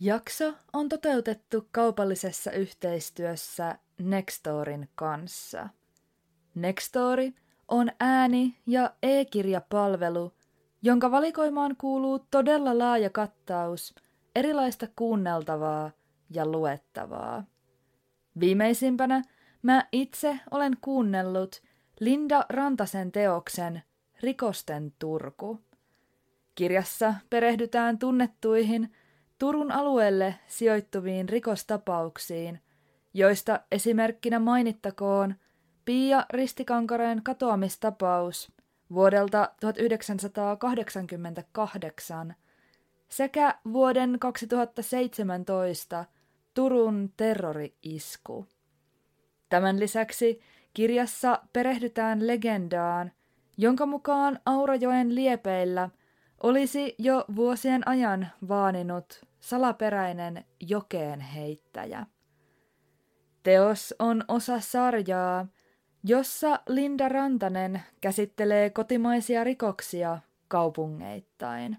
Jakso on toteutettu kaupallisessa yhteistyössä Nextorin kanssa. Nextori on ääni- ja e-kirjapalvelu, jonka valikoimaan kuuluu todella laaja kattaus erilaista kuunneltavaa ja luettavaa. Viimeisimpänä mä itse olen kuunnellut Linda Rantasen teoksen Rikosten Turku. Kirjassa perehdytään tunnettuihin Turun alueelle sijoittuviin rikostapauksiin, joista esimerkkinä mainittakoon Pia Ristikankareen katoamistapaus vuodelta 1988 sekä vuoden 2017 Turun terrori-isku. Tämän lisäksi kirjassa perehdytään legendaan, jonka mukaan Aurajoen liepeillä olisi jo vuosien ajan vaaninut salaperäinen jokeen heittäjä. Teos on osa sarjaa, jossa Linda Rantanen käsittelee kotimaisia rikoksia kaupungeittain.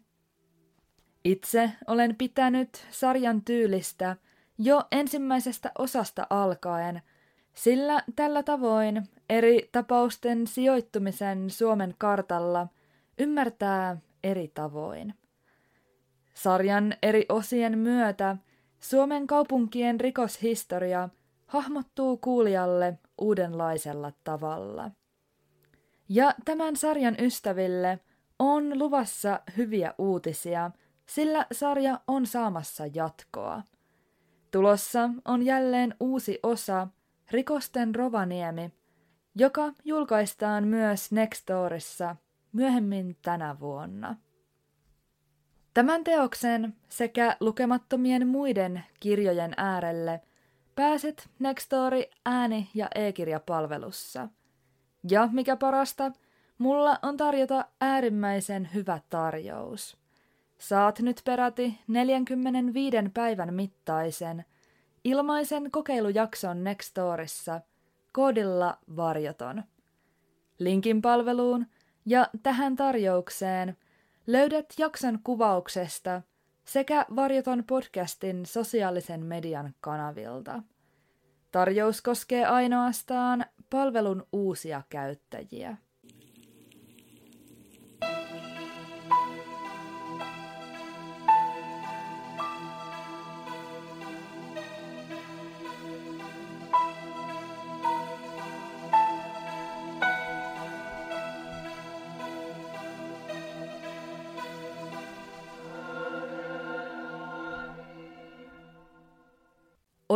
Itse olen pitänyt sarjan tyylistä jo ensimmäisestä osasta alkaen, sillä tällä tavoin eri tapausten sijoittumisen Suomen kartalla ymmärtää eri tavoin. Sarjan eri osien myötä Suomen kaupunkien rikoshistoria hahmottuu kuulijalle uudenlaisella tavalla. Ja tämän sarjan ystäville on luvassa hyviä uutisia, sillä sarja on saamassa jatkoa. Tulossa on jälleen uusi osa Rikosten Rovaniemi, joka julkaistaan myös Nextorissa myöhemmin tänä vuonna. Tämän teoksen sekä lukemattomien muiden kirjojen äärelle pääset Nextori ääni- ja e-kirjapalvelussa. Ja mikä parasta, mulla on tarjota äärimmäisen hyvä tarjous. Saat nyt peräti 45 päivän mittaisen ilmaisen kokeilujakson Nextorissa koodilla varjoton. Linkin palveluun ja tähän tarjoukseen – Löydät jakson kuvauksesta sekä Varjoton podcastin sosiaalisen median kanavilta. Tarjous koskee ainoastaan palvelun uusia käyttäjiä.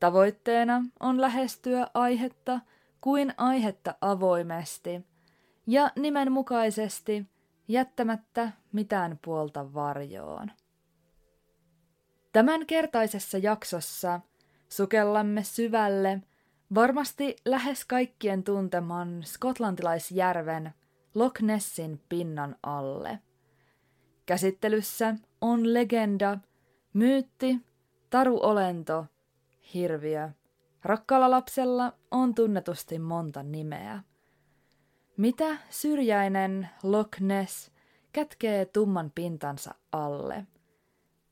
Tavoitteena on lähestyä aihetta kuin aihetta avoimesti ja nimenmukaisesti jättämättä mitään puolta varjoon. Tämän kertaisessa jaksossa sukellamme syvälle varmasti lähes kaikkien tunteman skotlantilaisjärven Loch Nessin pinnan alle. Käsittelyssä on legenda, myytti, taruolento – hirviö. Rakkaalla lapsella on tunnetusti monta nimeä. Mitä syrjäinen Loch Ness kätkee tumman pintansa alle?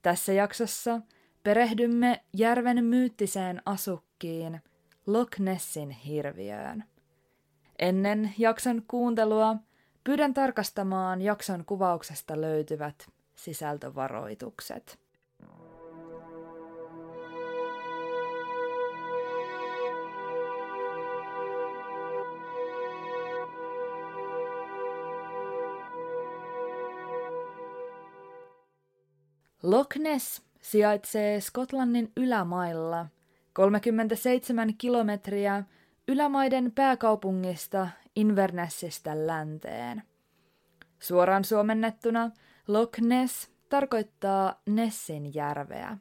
Tässä jaksossa perehdymme järven myyttiseen asukkiin, Loch Nessin hirviöön. Ennen jakson kuuntelua pyydän tarkastamaan jakson kuvauksesta löytyvät sisältövaroitukset. Loch Ness sijaitsee Skotlannin ylämailla 37 kilometriä ylämaiden pääkaupungista Invernessistä länteen. Suoraan suomennettuna Loch Ness tarkoittaa Nessin järveä.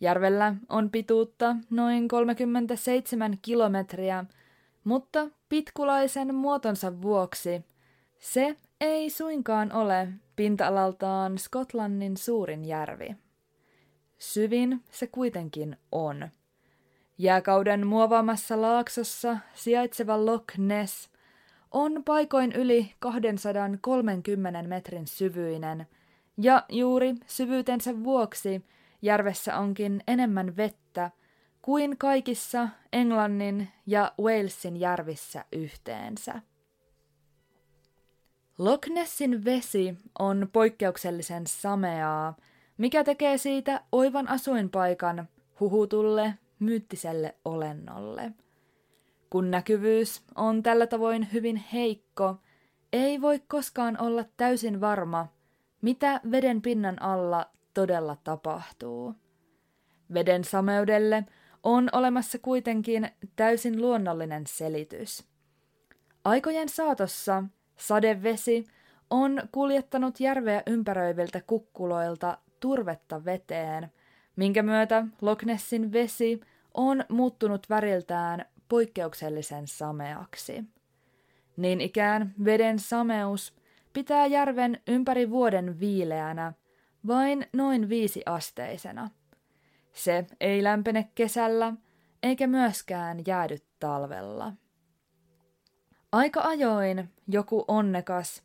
Järvellä on pituutta noin 37 kilometriä, mutta pitkulaisen muotonsa vuoksi se ei suinkaan ole pinta-alaltaan Skotlannin suurin järvi. Syvin se kuitenkin on. Jääkauden muovaamassa laaksossa sijaitseva Loch Ness on paikoin yli 230 metrin syvyinen, ja juuri syvyytensä vuoksi järvessä onkin enemmän vettä kuin kaikissa Englannin ja Walesin järvissä yhteensä. Loch Nessin vesi on poikkeuksellisen sameaa, mikä tekee siitä oivan asuinpaikan huhutulle myyttiselle olennolle. Kun näkyvyys on tällä tavoin hyvin heikko, ei voi koskaan olla täysin varma, mitä veden pinnan alla todella tapahtuu. Veden sameudelle on olemassa kuitenkin täysin luonnollinen selitys. Aikojen saatossa sadevesi on kuljettanut järveä ympäröiviltä kukkuloilta turvetta veteen, minkä myötä Loch Nessin vesi on muuttunut väriltään poikkeuksellisen sameaksi. Niin ikään veden sameus pitää järven ympäri vuoden viileänä, vain noin viisi asteisena. Se ei lämpene kesällä, eikä myöskään jäädy talvella. Aika ajoin joku onnekas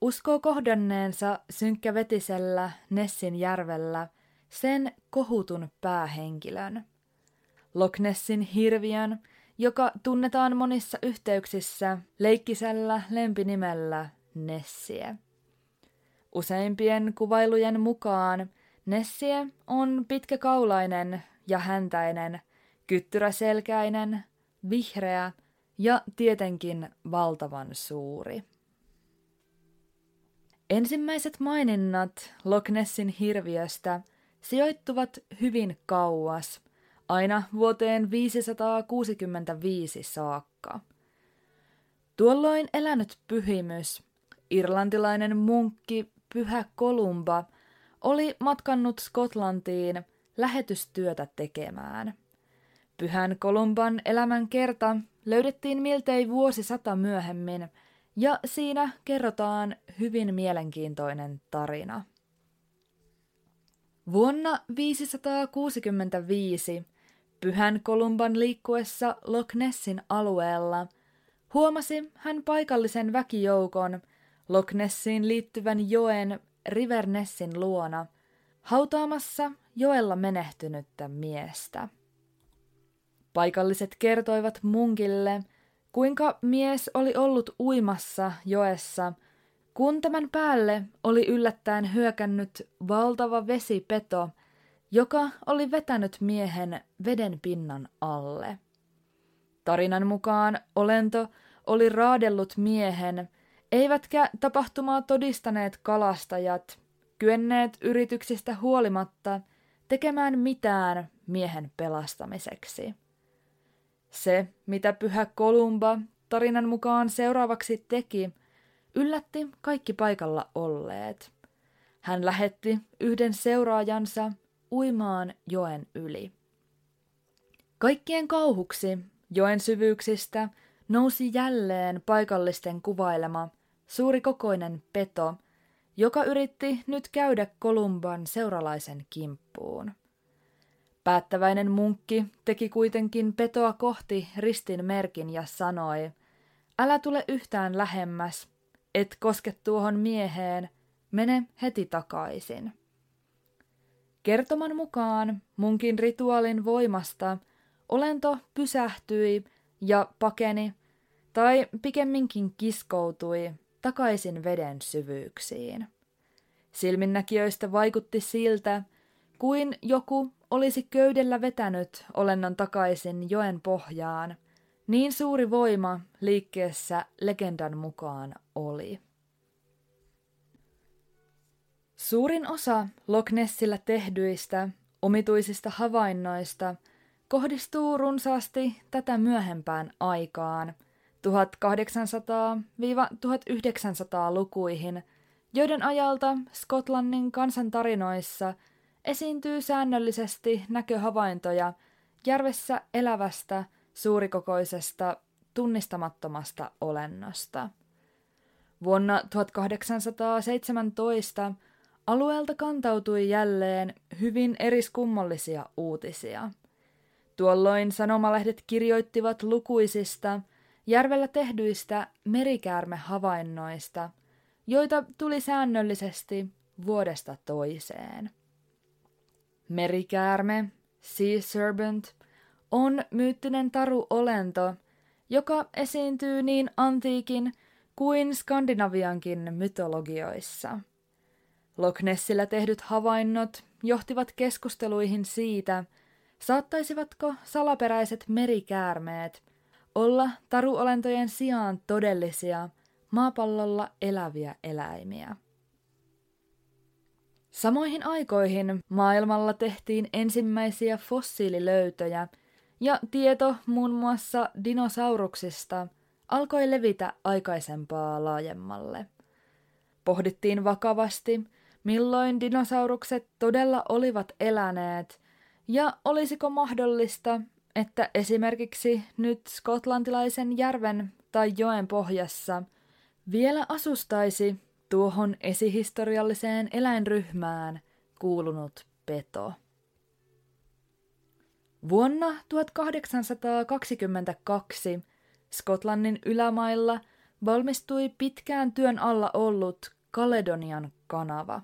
uskoo kohdanneensa synkkävetisellä Nessin järvellä sen kohutun päähenkilön. Loch Nessin hirviön, joka tunnetaan monissa yhteyksissä leikkisellä lempinimellä Nessie. Useimpien kuvailujen mukaan Nessie on pitkäkaulainen ja häntäinen, kyttyräselkäinen, vihreä ja tietenkin valtavan suuri. Ensimmäiset maininnat Loch Nessin hirviöstä sijoittuvat hyvin kauas, aina vuoteen 565 saakka. Tuolloin elänyt pyhimys, irlantilainen munkki Pyhä Kolumba, oli matkannut Skotlantiin lähetystyötä tekemään. Pyhän Kolumban elämän kerta löydettiin miltei vuosisata myöhemmin, ja siinä kerrotaan hyvin mielenkiintoinen tarina. Vuonna 565 Pyhän Kolumban liikkuessa Loch Nessin alueella huomasi hän paikallisen väkijoukon Loch Nessiin liittyvän joen River Nessin luona hautaamassa joella menehtynyttä miestä. Paikalliset kertoivat munkille, kuinka mies oli ollut uimassa joessa, kun tämän päälle oli yllättäen hyökännyt valtava vesipeto, joka oli vetänyt miehen veden pinnan alle. Tarinan mukaan olento oli raadellut miehen, eivätkä tapahtumaa todistaneet kalastajat kyenneet yrityksistä huolimatta tekemään mitään miehen pelastamiseksi. Se, mitä pyhä Kolumba tarinan mukaan seuraavaksi teki, yllätti kaikki paikalla olleet. Hän lähetti yhden seuraajansa uimaan joen yli. Kaikkien kauhuksi joen syvyyksistä nousi jälleen paikallisten kuvailema suuri kokoinen peto, joka yritti nyt käydä Kolumban seuralaisen kimppuun. Päättäväinen munkki teki kuitenkin petoa kohti ristin merkin ja sanoi, älä tule yhtään lähemmäs, et koske tuohon mieheen, mene heti takaisin. Kertoman mukaan munkin rituaalin voimasta olento pysähtyi ja pakeni, tai pikemminkin kiskoutui takaisin veden syvyyksiin. Silminnäkijöistä vaikutti siltä, kuin joku olisi köydellä vetänyt olennon takaisin joen pohjaan. Niin suuri voima liikkeessä legendan mukaan oli. Suurin osa Loch Nessillä tehdyistä omituisista havainnoista kohdistuu runsaasti tätä myöhempään aikaan, 1800-1900-lukuihin, joiden ajalta Skotlannin kansantarinoissa esiintyy säännöllisesti näköhavaintoja järvessä elävästä, suurikokoisesta, tunnistamattomasta olennosta. Vuonna 1817 alueelta kantautui jälleen hyvin eriskummallisia uutisia. Tuolloin sanomalehdet kirjoittivat lukuisista järvellä tehdyistä merikäärmehavainnoista, joita tuli säännöllisesti vuodesta toiseen. Merikäärme, sea serpent, on myyttinen taruolento, joka esiintyy niin antiikin kuin skandinaviankin mytologioissa. Loch Nessillä tehdyt havainnot johtivat keskusteluihin siitä, saattaisivatko salaperäiset merikäärmeet olla taruolentojen sijaan todellisia maapallolla eläviä eläimiä. Samoihin aikoihin maailmalla tehtiin ensimmäisiä fossiililöytöjä ja tieto muun muassa dinosauruksista alkoi levitä aikaisempaa laajemmalle. Pohdittiin vakavasti, milloin dinosaurukset todella olivat eläneet ja olisiko mahdollista, että esimerkiksi nyt skotlantilaisen järven tai joen pohjassa vielä asustaisi tuohon esihistorialliseen eläinryhmään kuulunut peto. Vuonna 1822 Skotlannin ylämailla valmistui pitkään työn alla ollut Kaledonian kanava.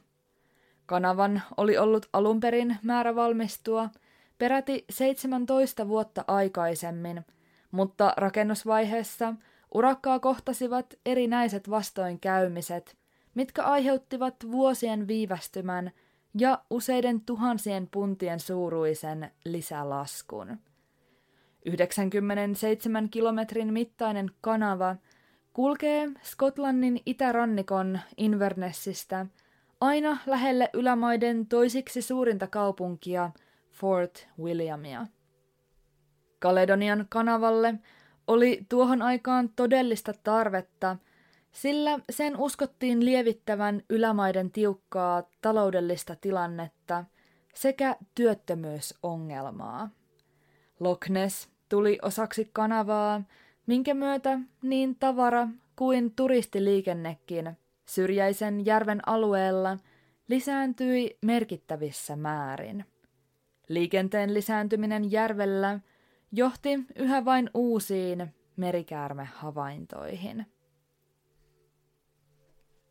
Kanavan oli ollut alun perin määrä valmistua peräti 17 vuotta aikaisemmin, mutta rakennusvaiheessa urakkaa kohtasivat erinäiset vastoinkäymiset, mitkä aiheuttivat vuosien viivästymän ja useiden tuhansien puntien suuruisen lisälaskun. 97 kilometrin mittainen kanava kulkee Skotlannin itärannikon Invernessistä aina lähelle ylämaiden toisiksi suurinta kaupunkia Fort Williamia. Kaledonian kanavalle oli tuohon aikaan todellista tarvetta – sillä sen uskottiin lievittävän ylämaiden tiukkaa taloudellista tilannetta sekä työttömyysongelmaa. Loch Ness tuli osaksi kanavaa, minkä myötä niin tavara kuin turistiliikennekin syrjäisen järven alueella lisääntyi merkittävissä määrin. Liikenteen lisääntyminen järvellä johti yhä vain uusiin merikäärmehavaintoihin.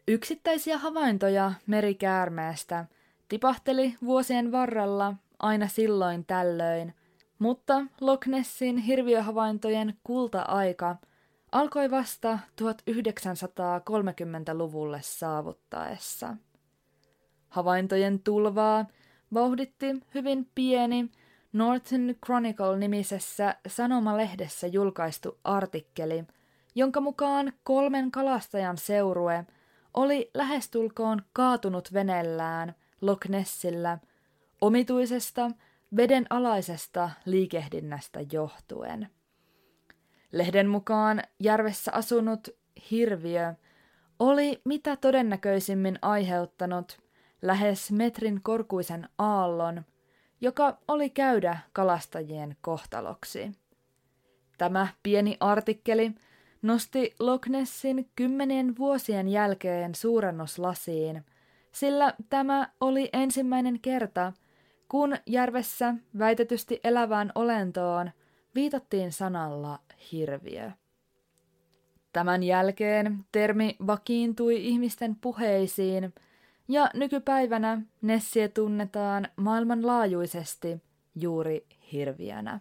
Yksittäisiä havaintoja merikäärmeestä tipahteli vuosien varrella aina silloin tällöin, mutta Loch Nessin hirviöhavaintojen kulta-aika alkoi vasta 1930-luvulle saavuttaessa. Havaintojen tulvaa vauhditti hyvin pieni Northern Chronicle-nimisessä sanomalehdessä julkaistu artikkeli, jonka mukaan kolmen kalastajan seurue – oli lähestulkoon kaatunut venellään Loch Nessillä omituisesta vedenalaisesta liikehdinnästä johtuen. Lehden mukaan järvessä asunut hirviö oli mitä todennäköisimmin aiheuttanut lähes metrin korkuisen aallon, joka oli käydä kalastajien kohtaloksi. Tämä pieni artikkeli nosti Loch Nessin kymmenien vuosien jälkeen suurennuslasiin, sillä tämä oli ensimmäinen kerta, kun järvessä väitetysti elävään olentoon viitattiin sanalla hirviö. Tämän jälkeen termi vakiintui ihmisten puheisiin, ja nykypäivänä Nessie tunnetaan maailmanlaajuisesti juuri hirviönä.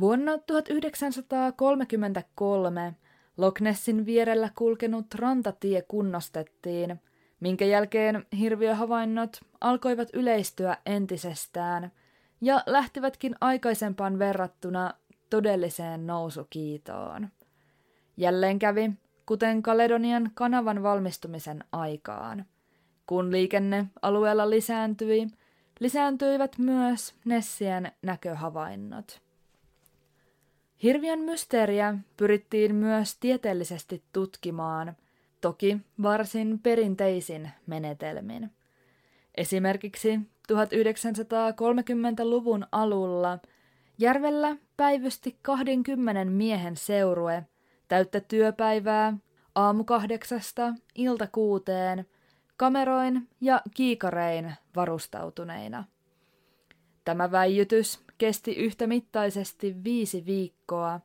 Vuonna 1933 Loch Nessin vierellä kulkenut rantatie kunnostettiin, minkä jälkeen hirviöhavainnot alkoivat yleistyä entisestään ja lähtivätkin aikaisempaan verrattuna todelliseen nousukiitoon. Jälleen kävi, kuten Kaledonian kanavan valmistumisen aikaan. Kun liikenne alueella lisääntyi, lisääntyivät myös Nessien näköhavainnot. Hirviön mysteeriä pyrittiin myös tieteellisesti tutkimaan, toki varsin perinteisin menetelmin. Esimerkiksi 1930-luvun alulla järvellä päivysti 20 miehen seurue täyttä työpäivää aamu kahdeksasta ilta kuuteen kameroin ja kiikarein varustautuneina. Tämä väijytys kesti yhtä mittaisesti viisi viikkoa,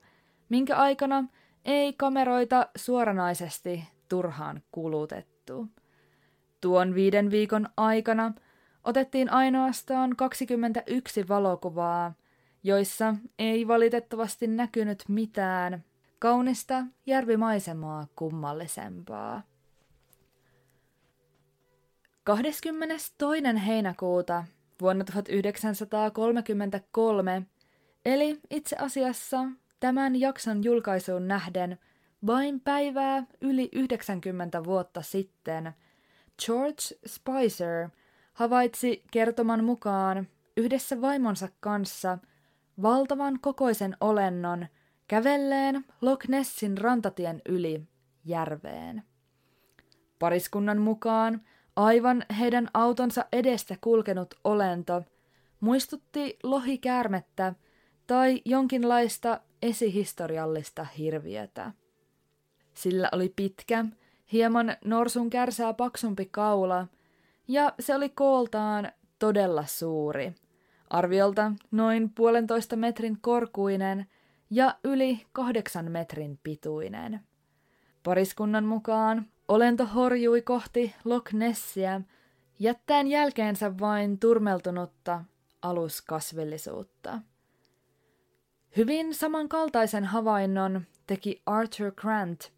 minkä aikana ei kameroita suoranaisesti turhaan kulutettu. Tuon viiden viikon aikana otettiin ainoastaan 21 valokuvaa, joissa ei valitettavasti näkynyt mitään kaunista järvimaisemaa kummallisempaa. 22. heinäkuuta vuonna 1933, eli itse asiassa tämän jakson julkaisuun nähden vain päivää yli 90 vuotta sitten, George Spicer havaitsi kertoman mukaan yhdessä vaimonsa kanssa valtavan kokoisen olennon kävelleen Loch Nessin rantatien yli järveen. Pariskunnan mukaan Aivan heidän autonsa edestä kulkenut olento muistutti lohikäärmettä tai jonkinlaista esihistoriallista hirviötä. Sillä oli pitkä, hieman norsun kärsää paksumpi kaula, ja se oli kooltaan todella suuri, arviolta noin puolentoista metrin korkuinen ja yli kahdeksan metrin pituinen. Pariskunnan mukaan Olento horjui kohti Loch Nessia, jättäen jälkeensä vain turmeltunutta aluskasvillisuutta. Hyvin samankaltaisen havainnon teki Arthur Grant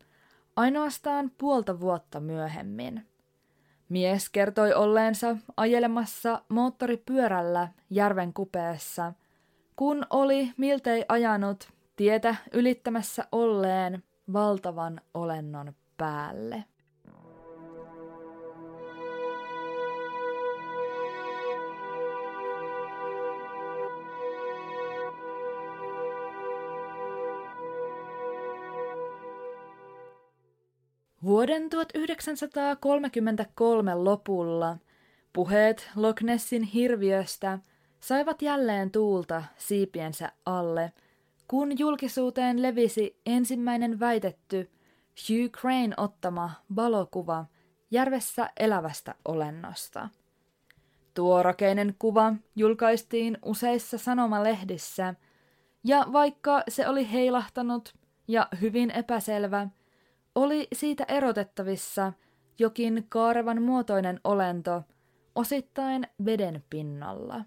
ainoastaan puolta vuotta myöhemmin. Mies kertoi olleensa ajelemassa moottoripyörällä järven kupeessa, kun oli miltei ajanut tietä ylittämässä olleen valtavan olennon päälle. Vuoden 1933 lopulla puheet Loch Nessin hirviöstä saivat jälleen tuulta siipiensä alle, kun julkisuuteen levisi ensimmäinen väitetty Hugh Crane ottama valokuva järvessä elävästä olennosta. Tuo rakeinen kuva julkaistiin useissa sanomalehdissä, ja vaikka se oli heilahtanut ja hyvin epäselvä, oli siitä erotettavissa jokin kaarevan muotoinen olento, osittain veden pinnalla.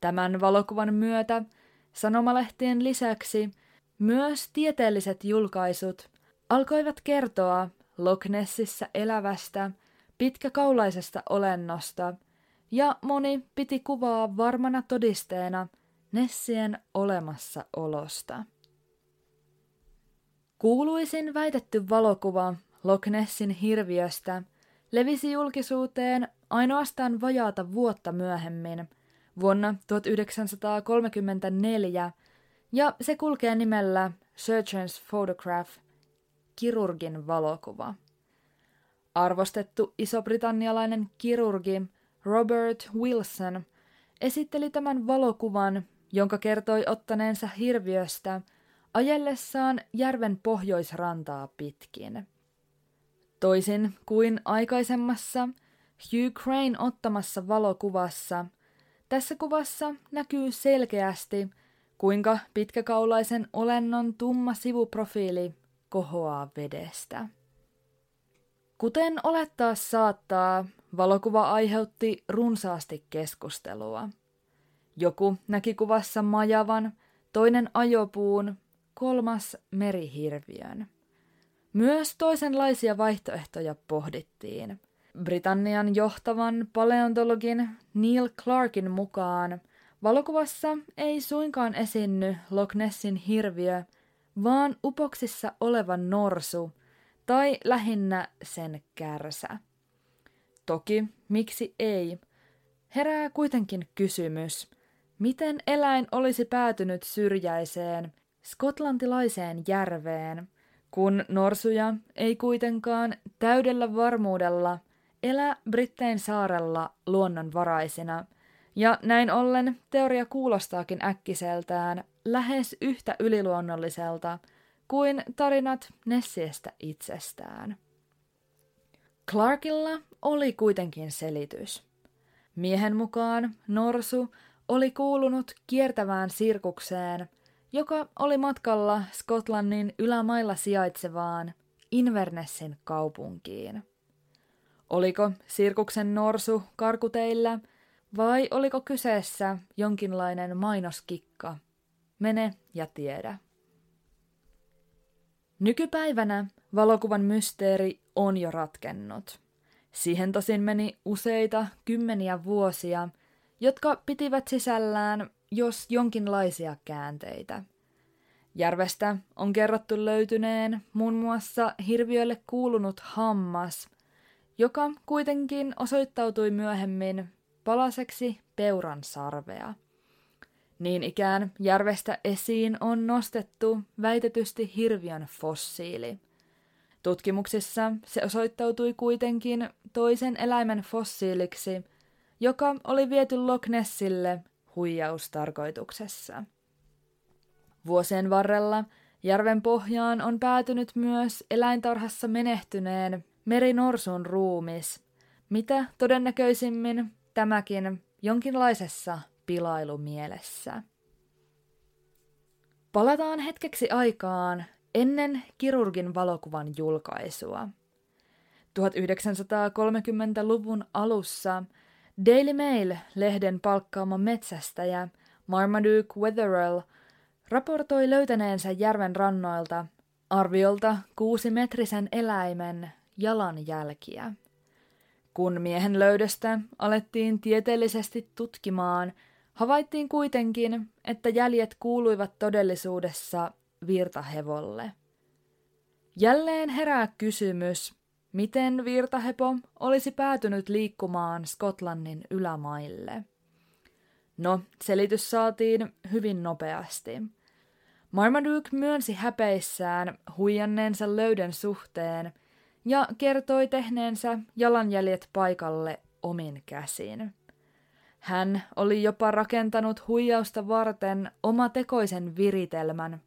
Tämän valokuvan myötä sanomalehtien lisäksi myös tieteelliset julkaisut alkoivat kertoa Loch Nessissä elävästä, pitkäkaulaisesta olennosta, ja moni piti kuvaa varmana todisteena Nessien olemassaolosta. Kuuluisin väitetty valokuva Loch Nessin hirviöstä levisi julkisuuteen ainoastaan vajaata vuotta myöhemmin, vuonna 1934, ja se kulkee nimellä Surgeon's Photograph, kirurgin valokuva. Arvostettu isobritannialainen kirurgi Robert Wilson esitteli tämän valokuvan, jonka kertoi ottaneensa hirviöstä – ajellessaan järven pohjoisrantaa pitkin. Toisin kuin aikaisemmassa Hugh Crane ottamassa valokuvassa, tässä kuvassa näkyy selkeästi, kuinka pitkäkaulaisen olennon tumma sivuprofiili kohoaa vedestä. Kuten olettaa saattaa, valokuva aiheutti runsaasti keskustelua. Joku näki kuvassa majavan, toinen ajopuun kolmas merihirviön. Myös toisenlaisia vaihtoehtoja pohdittiin. Britannian johtavan paleontologin Neil Clarkin mukaan valokuvassa ei suinkaan esinny Loch Nessin hirviö, vaan upoksissa oleva norsu tai lähinnä sen kärsä. Toki, miksi ei? Herää kuitenkin kysymys, miten eläin olisi päätynyt syrjäiseen skotlantilaiseen järveen, kun norsuja ei kuitenkaan täydellä varmuudella elää Brittein saarella luonnonvaraisina, ja näin ollen teoria kuulostaakin äkkiseltään lähes yhtä yliluonnolliselta kuin tarinat Nessiestä itsestään. Clarkilla oli kuitenkin selitys. Miehen mukaan Norsu oli kuulunut kiertävään sirkukseen, joka oli matkalla Skotlannin ylämailla sijaitsevaan Invernessin kaupunkiin. Oliko sirkuksen norsu karkuteillä vai oliko kyseessä jonkinlainen mainoskikka? Mene ja tiedä. Nykypäivänä valokuvan mysteeri on jo ratkennut. Siihen tosin meni useita kymmeniä vuosia, jotka pitivät sisällään jos jonkinlaisia käänteitä. Järvestä on kerrottu löytyneen muun muassa hirviölle kuulunut hammas, joka kuitenkin osoittautui myöhemmin palaseksi peuran sarvea. Niin ikään järvestä esiin on nostettu väitetysti hirviön fossiili. Tutkimuksissa se osoittautui kuitenkin toisen eläimen fossiiliksi, joka oli viety Loch Nessille huijaustarkoituksessa. Vuosien varrella järven pohjaan on päätynyt myös eläintarhassa menehtyneen merinorsun ruumis, mitä todennäköisimmin tämäkin jonkinlaisessa pilailumielessä. Palataan hetkeksi aikaan ennen kirurgin valokuvan julkaisua. 1930-luvun alussa Daily Mail-lehden palkkaama metsästäjä Marmaduke Wetherell raportoi löytäneensä järven rannoilta arviolta kuusimetrisen eläimen jalanjälkiä. Kun miehen löydöstä alettiin tieteellisesti tutkimaan, havaittiin kuitenkin, että jäljet kuuluivat todellisuudessa virtahevolle. Jälleen herää kysymys, miten virtahepo olisi päätynyt liikkumaan Skotlannin ylämaille. No, selitys saatiin hyvin nopeasti. Marmaduke myönsi häpeissään huijanneensa löydön suhteen ja kertoi tehneensä jalanjäljet paikalle omin käsin. Hän oli jopa rakentanut huijausta varten omatekoisen viritelmän,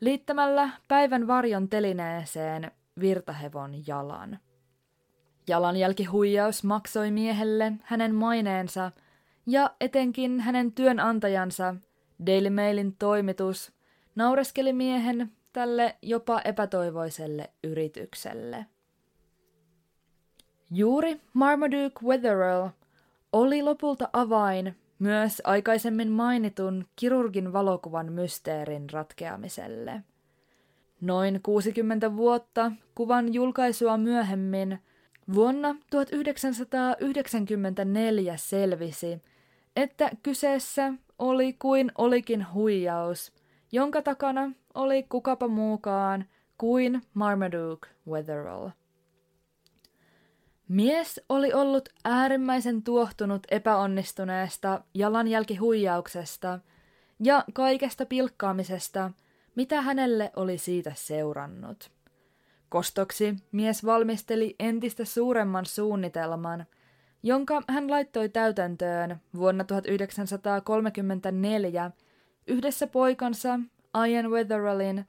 liittämällä päivän varjon telineeseen virtahevon jalan. Jalanjälkihuijaus maksoi miehelle hänen maineensa ja etenkin hänen työnantajansa Daily Mailin toimitus naureskeli miehen tälle jopa epätoivoiselle yritykselle. Juuri Marmaduke Wetherell oli lopulta avain myös aikaisemmin mainitun kirurgin valokuvan mysteerin ratkeamiselle. Noin 60 vuotta kuvan julkaisua myöhemmin vuonna 1994 selvisi, että kyseessä oli kuin olikin huijaus, jonka takana oli kukapa muukaan kuin Marmaduke Wetherell. Mies oli ollut äärimmäisen tuohtunut epäonnistuneesta jalanjälkihuijauksesta ja kaikesta pilkkaamisesta, mitä hänelle oli siitä seurannut. Kostoksi mies valmisteli entistä suuremman suunnitelman, jonka hän laittoi täytäntöön vuonna 1934 yhdessä poikansa Ian Wetherellin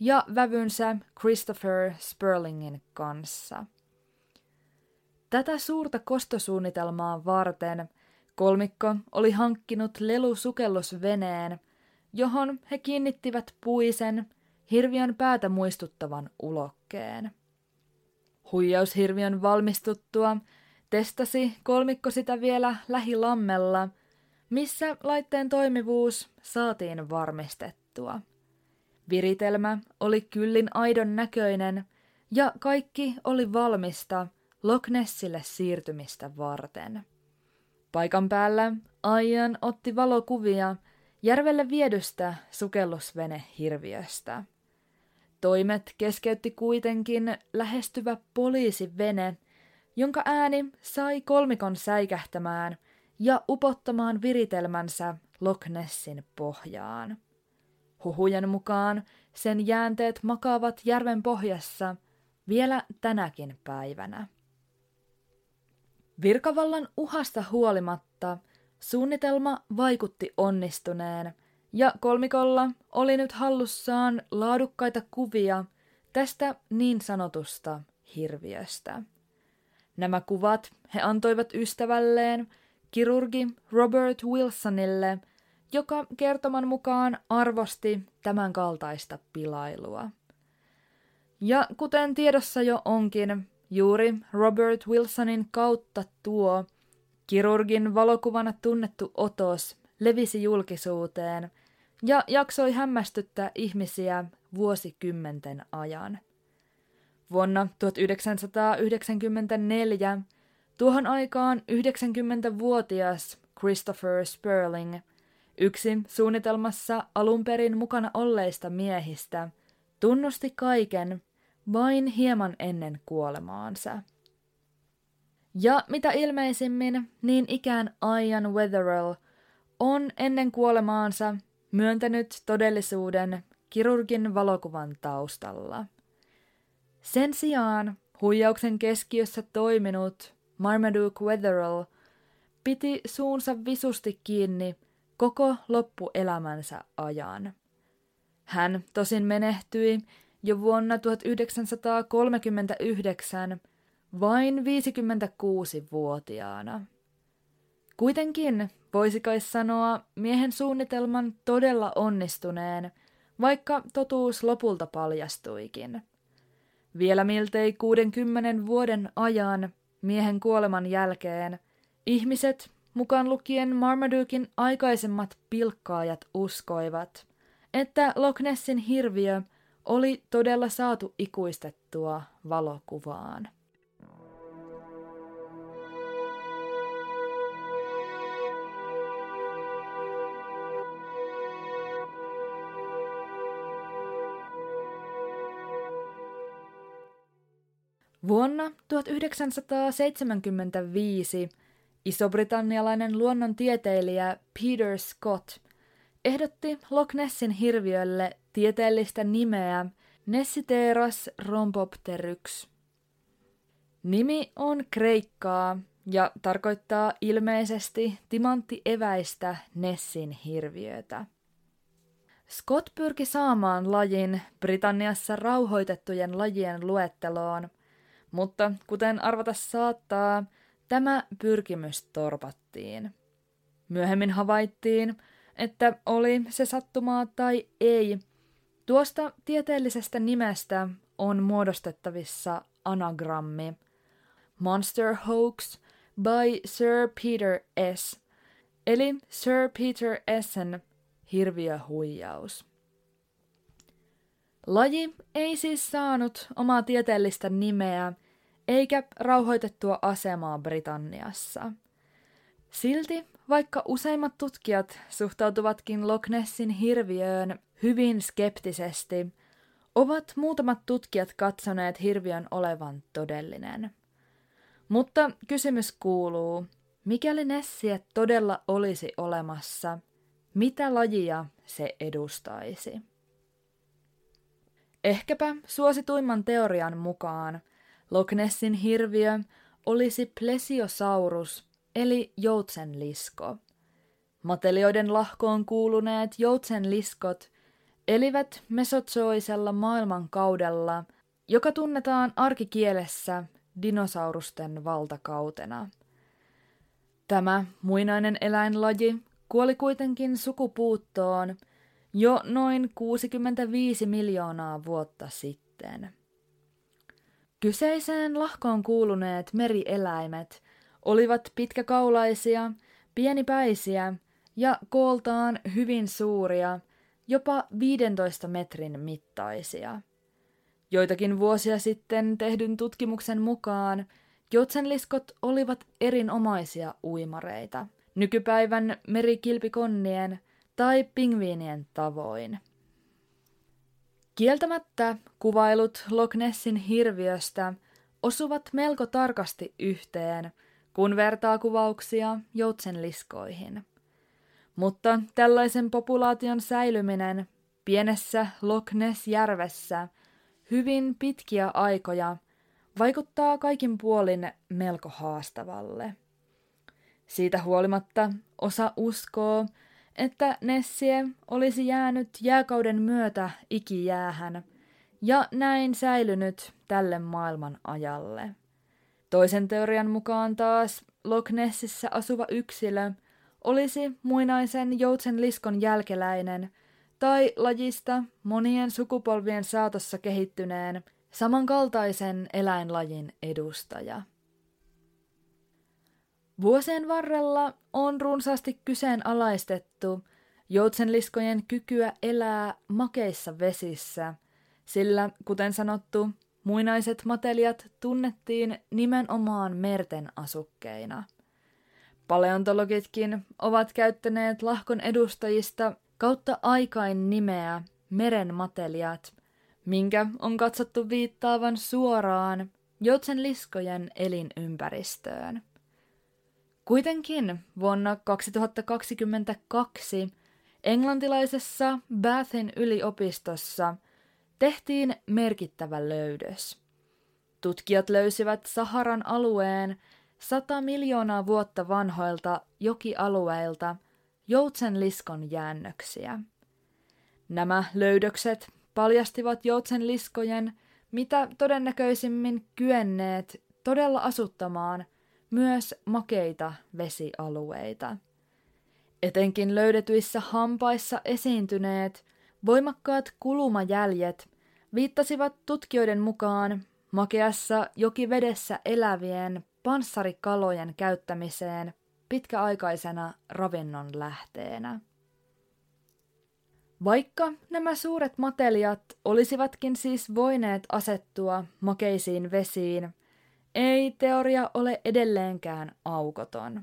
ja vävynsä Christopher Sperlingin kanssa – Tätä suurta kostosuunnitelmaa varten kolmikko oli hankkinut lelusukellusveneen, johon he kiinnittivät puisen, hirviön päätä muistuttavan ulokkeen. Huijaushirviön valmistuttua testasi kolmikko sitä vielä lähilammella, missä laitteen toimivuus saatiin varmistettua. Viritelmä oli kyllin aidon näköinen ja kaikki oli valmista – Loch Nessille siirtymistä varten. Paikan päällä Aian otti valokuvia järvelle viedystä sukellusvene hirviöstä. Toimet keskeytti kuitenkin lähestyvä poliisivene, jonka ääni sai kolmikon säikähtämään ja upottamaan viritelmänsä Loch Nessin pohjaan. Huhujen mukaan sen jäänteet makaavat järven pohjassa vielä tänäkin päivänä. Virkavallan uhasta huolimatta suunnitelma vaikutti onnistuneen, ja kolmikolla oli nyt hallussaan laadukkaita kuvia tästä niin sanotusta hirviöstä. Nämä kuvat he antoivat ystävälleen, kirurgi Robert Wilsonille, joka kertoman mukaan arvosti tämän kaltaista pilailua. Ja kuten tiedossa jo onkin, juuri Robert Wilsonin kautta tuo kirurgin valokuvana tunnettu otos levisi julkisuuteen ja jaksoi hämmästyttää ihmisiä vuosikymmenten ajan. Vuonna 1994 tuohon aikaan 90-vuotias Christopher Sperling, yksi suunnitelmassa alun perin mukana olleista miehistä, tunnusti kaiken vain hieman ennen kuolemaansa. Ja mitä ilmeisimmin, niin ikään Ian Wetherell on ennen kuolemaansa myöntänyt todellisuuden kirurgin valokuvan taustalla. Sen sijaan huijauksen keskiössä toiminut Marmaduke Wetherell piti suunsa visusti kiinni koko loppuelämänsä ajan. Hän tosin menehtyi jo vuonna 1939 vain 56-vuotiaana. Kuitenkin voisi kai sanoa miehen suunnitelman todella onnistuneen, vaikka totuus lopulta paljastuikin. Vielä miltei 60 vuoden ajan miehen kuoleman jälkeen ihmiset, mukaan lukien Marmadukein aikaisemmat pilkkaajat, uskoivat, että Loch Nessin hirviö oli todella saatu ikuistettua valokuvaan. Vuonna 1975 isobritannialainen luonnontieteilijä Peter Scott ehdotti Loch Nessin hirviölle tieteellistä nimeä Nessiteras rhombopteryx. Nimi on kreikkaa ja tarkoittaa ilmeisesti timanttieväistä Nessin hirviötä. Scott pyrki saamaan lajin Britanniassa rauhoitettujen lajien luetteloon – mutta kuten arvata saattaa, tämä pyrkimys torpattiin. Myöhemmin havaittiin, että oli se sattumaa tai ei, tuosta tieteellisestä nimestä on muodostettavissa anagrammi Monster Hoax by Sir Peter S. eli Sir Peter Essen hirviöhuijaus. Laji ei siis saanut omaa tieteellistä nimeä eikä rauhoitettua asemaa Britanniassa. Silti, vaikka useimmat tutkijat suhtautuvatkin Loch Nessin hirviöön hyvin skeptisesti, ovat muutamat tutkijat katsoneet hirviön olevan todellinen. Mutta kysymys kuuluu, mikäli Nessiä todella olisi olemassa, mitä lajia se edustaisi? Ehkäpä suosituimman teorian mukaan Loch Nessin hirviö olisi plesiosaurus, eli joutsenlisko. Matelioiden lahkoon kuuluneet joutsenliskot elivät mesotsoisella maailmankaudella, joka tunnetaan arkikielessä dinosaurusten valtakautena. Tämä muinainen eläinlaji kuoli kuitenkin sukupuuttoon – jo noin 65 miljoonaa vuotta sitten. Kyseiseen lahkoon kuuluneet merieläimet olivat pitkäkaulaisia, pienipäisiä ja kooltaan hyvin suuria, jopa 15 metrin mittaisia. Joitakin vuosia sitten tehdyn tutkimuksen mukaan jotsenliskot olivat erinomaisia uimareita. Nykypäivän merikilpikonnien – tai pingviinien tavoin. Kieltämättä kuvailut Loch Nessin hirviöstä osuvat melko tarkasti yhteen, kun vertaa kuvauksia joutsenliskoihin. Mutta tällaisen populaation säilyminen pienessä Loch Ness-järvessä hyvin pitkiä aikoja vaikuttaa kaikin puolin melko haastavalle. Siitä huolimatta osa uskoo, että Nessie olisi jäänyt jääkauden myötä ikijäähän ja näin säilynyt tälle maailman ajalle. Toisen teorian mukaan taas Loch Nessissä asuva yksilö olisi muinaisen joutsen liskon jälkeläinen tai lajista monien sukupolvien saatossa kehittyneen samankaltaisen eläinlajin edustaja. Vuosien varrella on runsaasti kyseenalaistettu joutsenliskojen kykyä elää makeissa vesissä, sillä kuten sanottu, muinaiset matelijat tunnettiin nimenomaan merten asukkeina. Paleontologitkin ovat käyttäneet lahkon edustajista kautta aikain nimeä merenmatelijat, minkä on katsottu viittaavan suoraan joutsenliskojen elinympäristöön. Kuitenkin vuonna 2022 englantilaisessa Bathin yliopistossa tehtiin merkittävä löydös. Tutkijat löysivät Saharan alueen 100 miljoonaa vuotta vanhoilta jokialueilta joutsenliskon jäännöksiä. Nämä löydökset paljastivat joutsenliskojen mitä todennäköisimmin kyenneet todella asuttamaan – myös makeita vesialueita. Etenkin löydetyissä hampaissa esiintyneet voimakkaat kulumajäljet viittasivat tutkijoiden mukaan makeassa jokivedessä elävien panssarikalojen käyttämiseen pitkäaikaisena ravinnon lähteenä. Vaikka nämä suuret matelijat olisivatkin siis voineet asettua makeisiin vesiin ei teoria ole edelleenkään aukoton.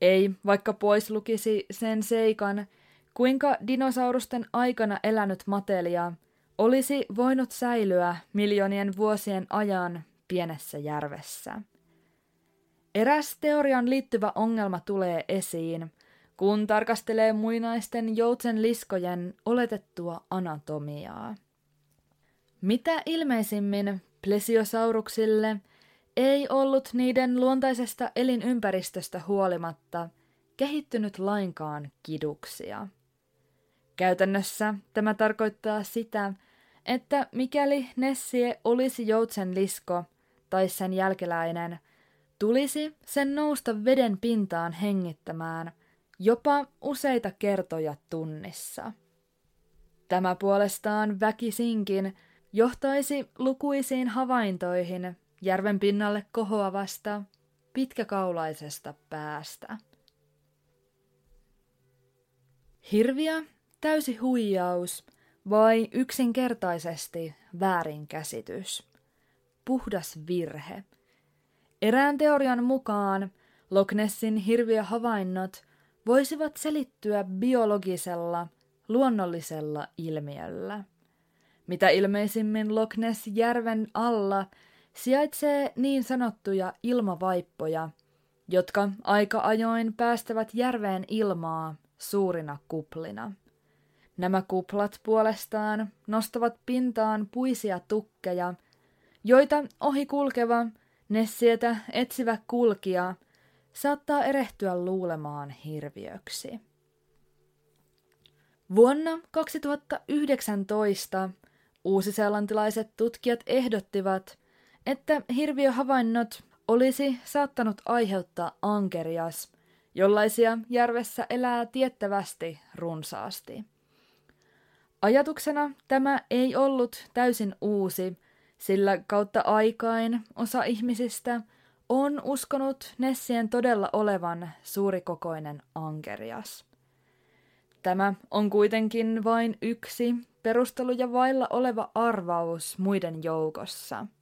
Ei, vaikka pois lukisi sen seikan, kuinka dinosaurusten aikana elänyt matelia olisi voinut säilyä miljoonien vuosien ajan pienessä järvessä. Eräs teorian liittyvä ongelma tulee esiin, kun tarkastelee muinaisten joutsen liskojen oletettua anatomiaa. Mitä ilmeisimmin plesiosauruksille – ei ollut niiden luontaisesta elinympäristöstä huolimatta kehittynyt lainkaan kiduksia. Käytännössä tämä tarkoittaa sitä, että mikäli Nessie olisi joutsen lisko tai sen jälkeläinen, tulisi sen nousta veden pintaan hengittämään jopa useita kertoja tunnissa. Tämä puolestaan väkisinkin johtaisi lukuisiin havaintoihin järven pinnalle kohoavasta, pitkäkaulaisesta päästä. Hirviä, täysi huijaus vai yksinkertaisesti väärinkäsitys? Puhdas virhe. Erään teorian mukaan Loch Nessin hirviöhavainnot voisivat selittyä biologisella, luonnollisella ilmiöllä. Mitä ilmeisimmin Loch Ness järven alla sijaitsee niin sanottuja ilmavaippoja, jotka aika ajoin päästävät järveen ilmaa suurina kuplina. Nämä kuplat puolestaan nostavat pintaan puisia tukkeja, joita ohi kulkeva, nessietä etsivä kulkija saattaa erehtyä luulemaan hirviöksi. Vuonna 2019 uusiseelantilaiset tutkijat ehdottivat, että hirviöhavainnot olisi saattanut aiheuttaa ankerias, jollaisia järvessä elää tiettävästi runsaasti. Ajatuksena tämä ei ollut täysin uusi, sillä kautta aikain osa ihmisistä on uskonut Nessien todella olevan suurikokoinen ankerias. Tämä on kuitenkin vain yksi perusteluja vailla oleva arvaus muiden joukossa –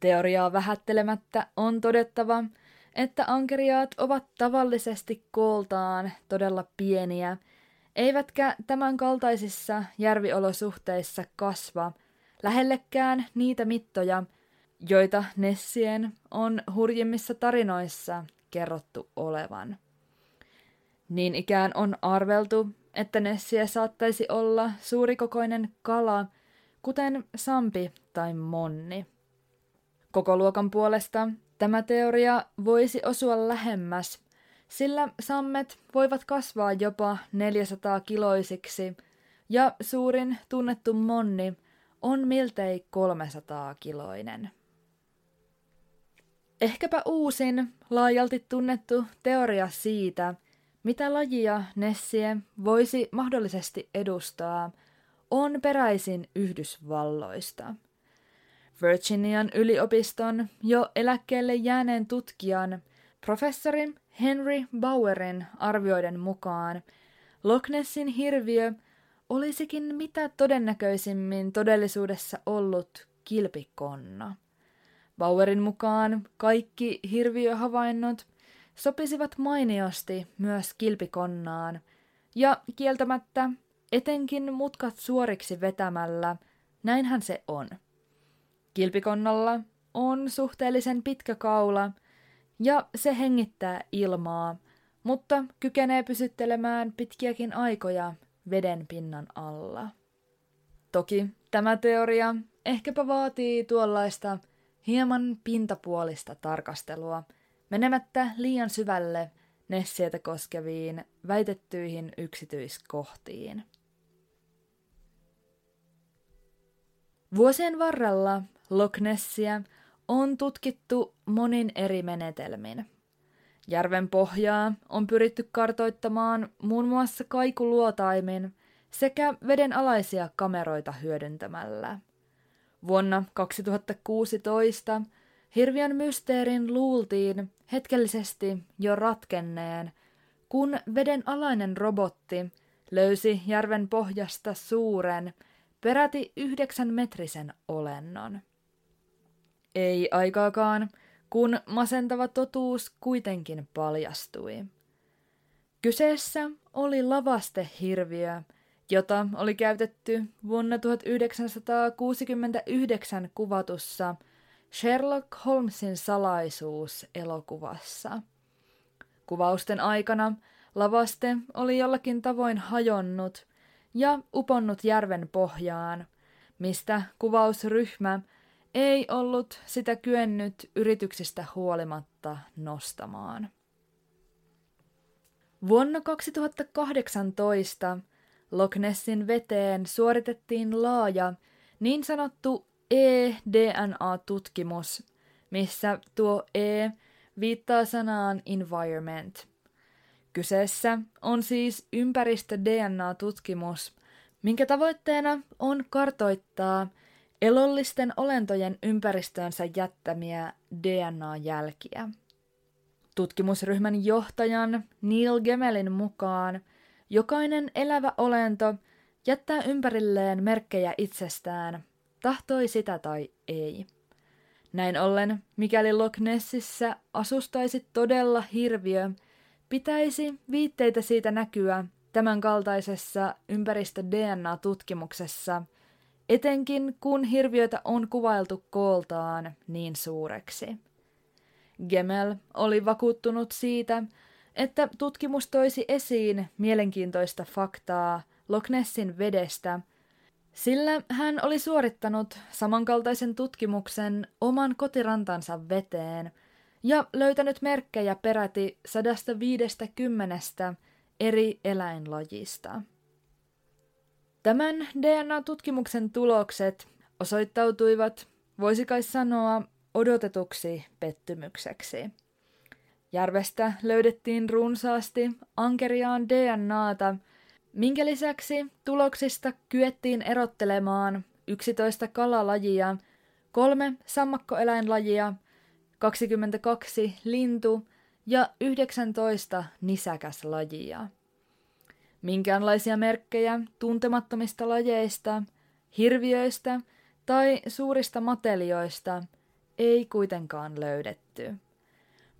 Teoriaa vähättelemättä on todettava, että ankeriaat ovat tavallisesti kooltaan todella pieniä, eivätkä tämän kaltaisissa järviolosuhteissa kasva lähellekään niitä mittoja, joita Nessien on hurjimmissa tarinoissa kerrottu olevan. Niin ikään on arveltu, että Nessie saattaisi olla suurikokoinen kala, kuten sampi tai monni. Koko luokan puolesta tämä teoria voisi osua lähemmäs, sillä sammet voivat kasvaa jopa 400 kiloisiksi ja suurin tunnettu monni on miltei 300 kiloinen. Ehkäpä uusin, laajalti tunnettu teoria siitä, mitä lajia Nessie voisi mahdollisesti edustaa, on peräisin Yhdysvalloista. Virginian yliopiston jo eläkkeelle jääneen tutkijan, professori Henry Bauerin arvioiden mukaan Loch Nessin hirviö olisikin mitä todennäköisimmin todellisuudessa ollut kilpikonna. Bauerin mukaan kaikki hirviöhavainnot sopisivat mainiosti myös kilpikonnaan, ja kieltämättä etenkin mutkat suoriksi vetämällä, näinhän se on. Kilpikonnalla on suhteellisen pitkä kaula, ja se hengittää ilmaa, mutta kykenee pysyttelemään pitkiäkin aikoja veden pinnan alla. Toki tämä teoria ehkäpä vaatii tuollaista hieman pintapuolista tarkastelua, menemättä liian syvälle Nessietä koskeviin väitettyihin yksityiskohtiin. Vuosien varrella Loch Nessia on tutkittu monin eri menetelmin. Järven pohjaa on pyritty kartoittamaan muun muassa kaikuluotaimin sekä vedenalaisia kameroita hyödyntämällä. Vuonna 2016 hirviön mysteerin luultiin hetkellisesti jo ratkenneen, kun vedenalainen robotti löysi järven pohjasta suuren, peräti yhdeksän metrisen olennon. Ei aikaakaan, kun masentava totuus kuitenkin paljastui. Kyseessä oli lavastehirviö, jota oli käytetty vuonna 1969 kuvatussa Sherlock Holmesin salaisuus elokuvassa. Kuvausten aikana lavaste oli jollakin tavoin hajonnut ja uponnut järven pohjaan, mistä kuvausryhmä ei ollut sitä kyennyt yrityksistä huolimatta nostamaan. Vuonna 2018 Loch Nessin veteen suoritettiin laaja niin sanottu e-DNA-tutkimus, missä tuo E viittaa sanaan environment. Kyseessä on siis ympäristö-DNA-tutkimus, minkä tavoitteena on kartoittaa elollisten olentojen ympäristöönsä jättämiä DNA-jälkiä. Tutkimusryhmän johtajan Neil Gemelin mukaan jokainen elävä olento jättää ympärilleen merkkejä itsestään, tahtoi sitä tai ei. Näin ollen, mikäli Loch Nessissä asustaisi todella hirviö, pitäisi viitteitä siitä näkyä tämän kaltaisessa ympäristö-DNA-tutkimuksessa, etenkin kun hirviötä on kuvailtu kooltaan niin suureksi. Gemel oli vakuuttunut siitä, että tutkimus toisi esiin mielenkiintoista faktaa Loch Nessin vedestä, sillä hän oli suorittanut samankaltaisen tutkimuksen oman kotirantansa veteen ja löytänyt merkkejä peräti 150 eri eläinlajista. Tämän DNA-tutkimuksen tulokset osoittautuivat, voisi kai sanoa, odotetuksi pettymykseksi. Järvestä löydettiin runsaasti ankeriaan DNAta, minkä lisäksi tuloksista kyettiin erottelemaan 11 kalalajia, kolme sammakkoeläinlajia, 22 lintu- ja 19 nisäkäslajia. Minkäänlaisia merkkejä tuntemattomista lajeista, hirviöistä tai suurista matelioista ei kuitenkaan löydetty.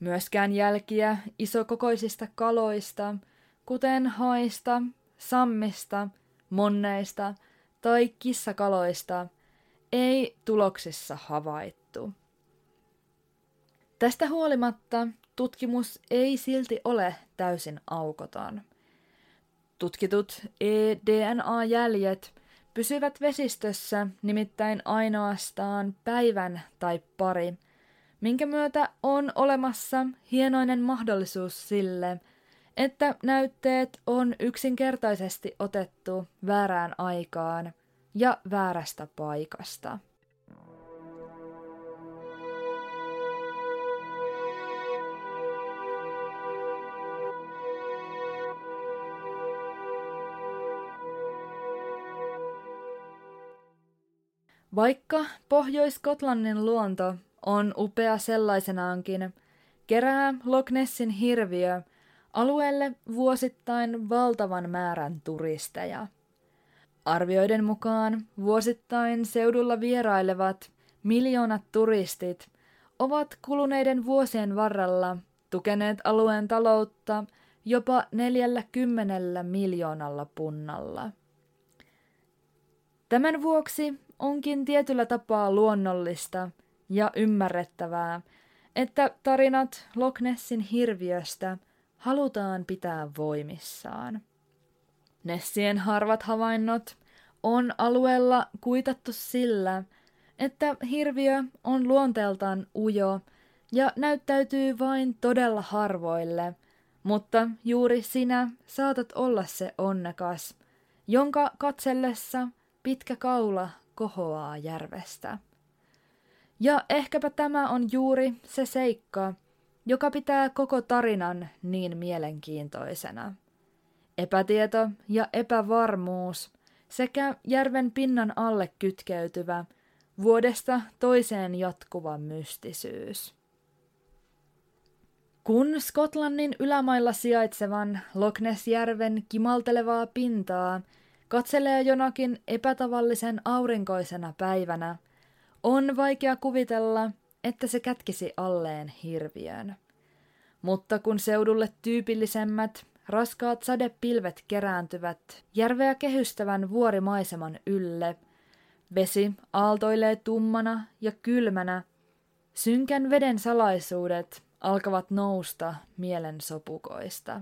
Myöskään jälkiä isokokoisista kaloista, kuten haista, sammista, monneista tai kissakaloista, ei tuloksissa havaittu. Tästä huolimatta tutkimus ei silti ole täysin aukoton. Tutkitut eDNA-jäljet pysyvät vesistössä nimittäin ainoastaan päivän tai pari – minkä myötä on olemassa hienoinen mahdollisuus sille, että näytteet on yksinkertaisesti otettu väärään aikaan ja väärästä paikasta. Vaikka Pohjois-Skotlannin luonto on upea sellaisenaankin, kerää Loch Nessin hirviö alueelle vuosittain valtavan määrän turisteja. Arvioiden mukaan vuosittain seudulla vierailevat miljoonat turistit ovat kuluneiden vuosien varrella tukeneet alueen taloutta jopa 40 miljoonalla punnalla. Tämän vuoksi onkin tietyllä tapaa luonnollista ja ymmärrettävää, että tarinat Loch Nessin hirviöstä halutaan pitää voimissaan. Nessien harvat havainnot on alueella kuitattu sillä, että hirviö on luonteeltaan ujo ja näyttäytyy vain todella harvoille, mutta juuri sinä saatat olla se onnekas, jonka katsellessa pitkä kaula kohoaa järvestä. Ja ehkäpä tämä on juuri se seikka, joka pitää koko tarinan niin mielenkiintoisena. Epätieto ja epävarmuus sekä järven pinnan alle kytkeytyvä, vuodesta toiseen jatkuva mystisyys. Kun Skotlannin ylämailla sijaitsevan Loch Ness-järven kimaltelevaa pintaa katselee jonakin epätavallisen aurinkoisena päivänä, on vaikea kuvitella, että se kätkisi alleen hirviön. Mutta kun seudulle tyypillisemmät, raskaat sadepilvet kerääntyvät järveä kehystävän vuorimaiseman ylle, vesi aaltoilee tummana ja kylmänä, synkän veden salaisuudet alkavat nousta mielen sopukoista.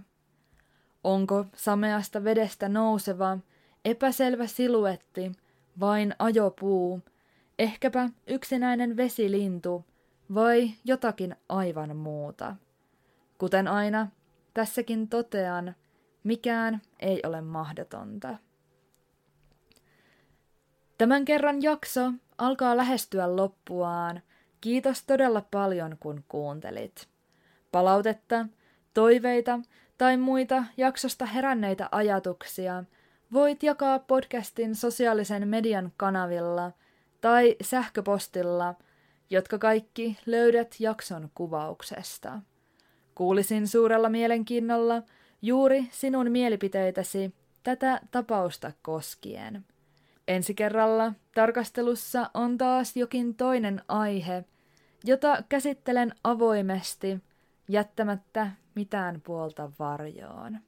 Onko sameasta vedestä nouseva, epäselvä siluetti, vain ajopuu, ehkäpä yksinäinen vesilintu vai jotakin aivan muuta. Kuten aina, tässäkin totean, mikään ei ole mahdotonta. Tämän kerran jakso alkaa lähestyä loppuaan. Kiitos todella paljon, kun kuuntelit. Palautetta, toiveita tai muita jaksosta heränneitä ajatuksia voit jakaa podcastin sosiaalisen median kanavilla tai sähköpostilla, jotka kaikki löydät jakson kuvauksesta. Kuulisin suurella mielenkiinnolla juuri sinun mielipiteitäsi tätä tapausta koskien. Ensi kerralla tarkastelussa on taas jokin toinen aihe, jota käsittelen avoimesti, jättämättä mitään puolta varjoon.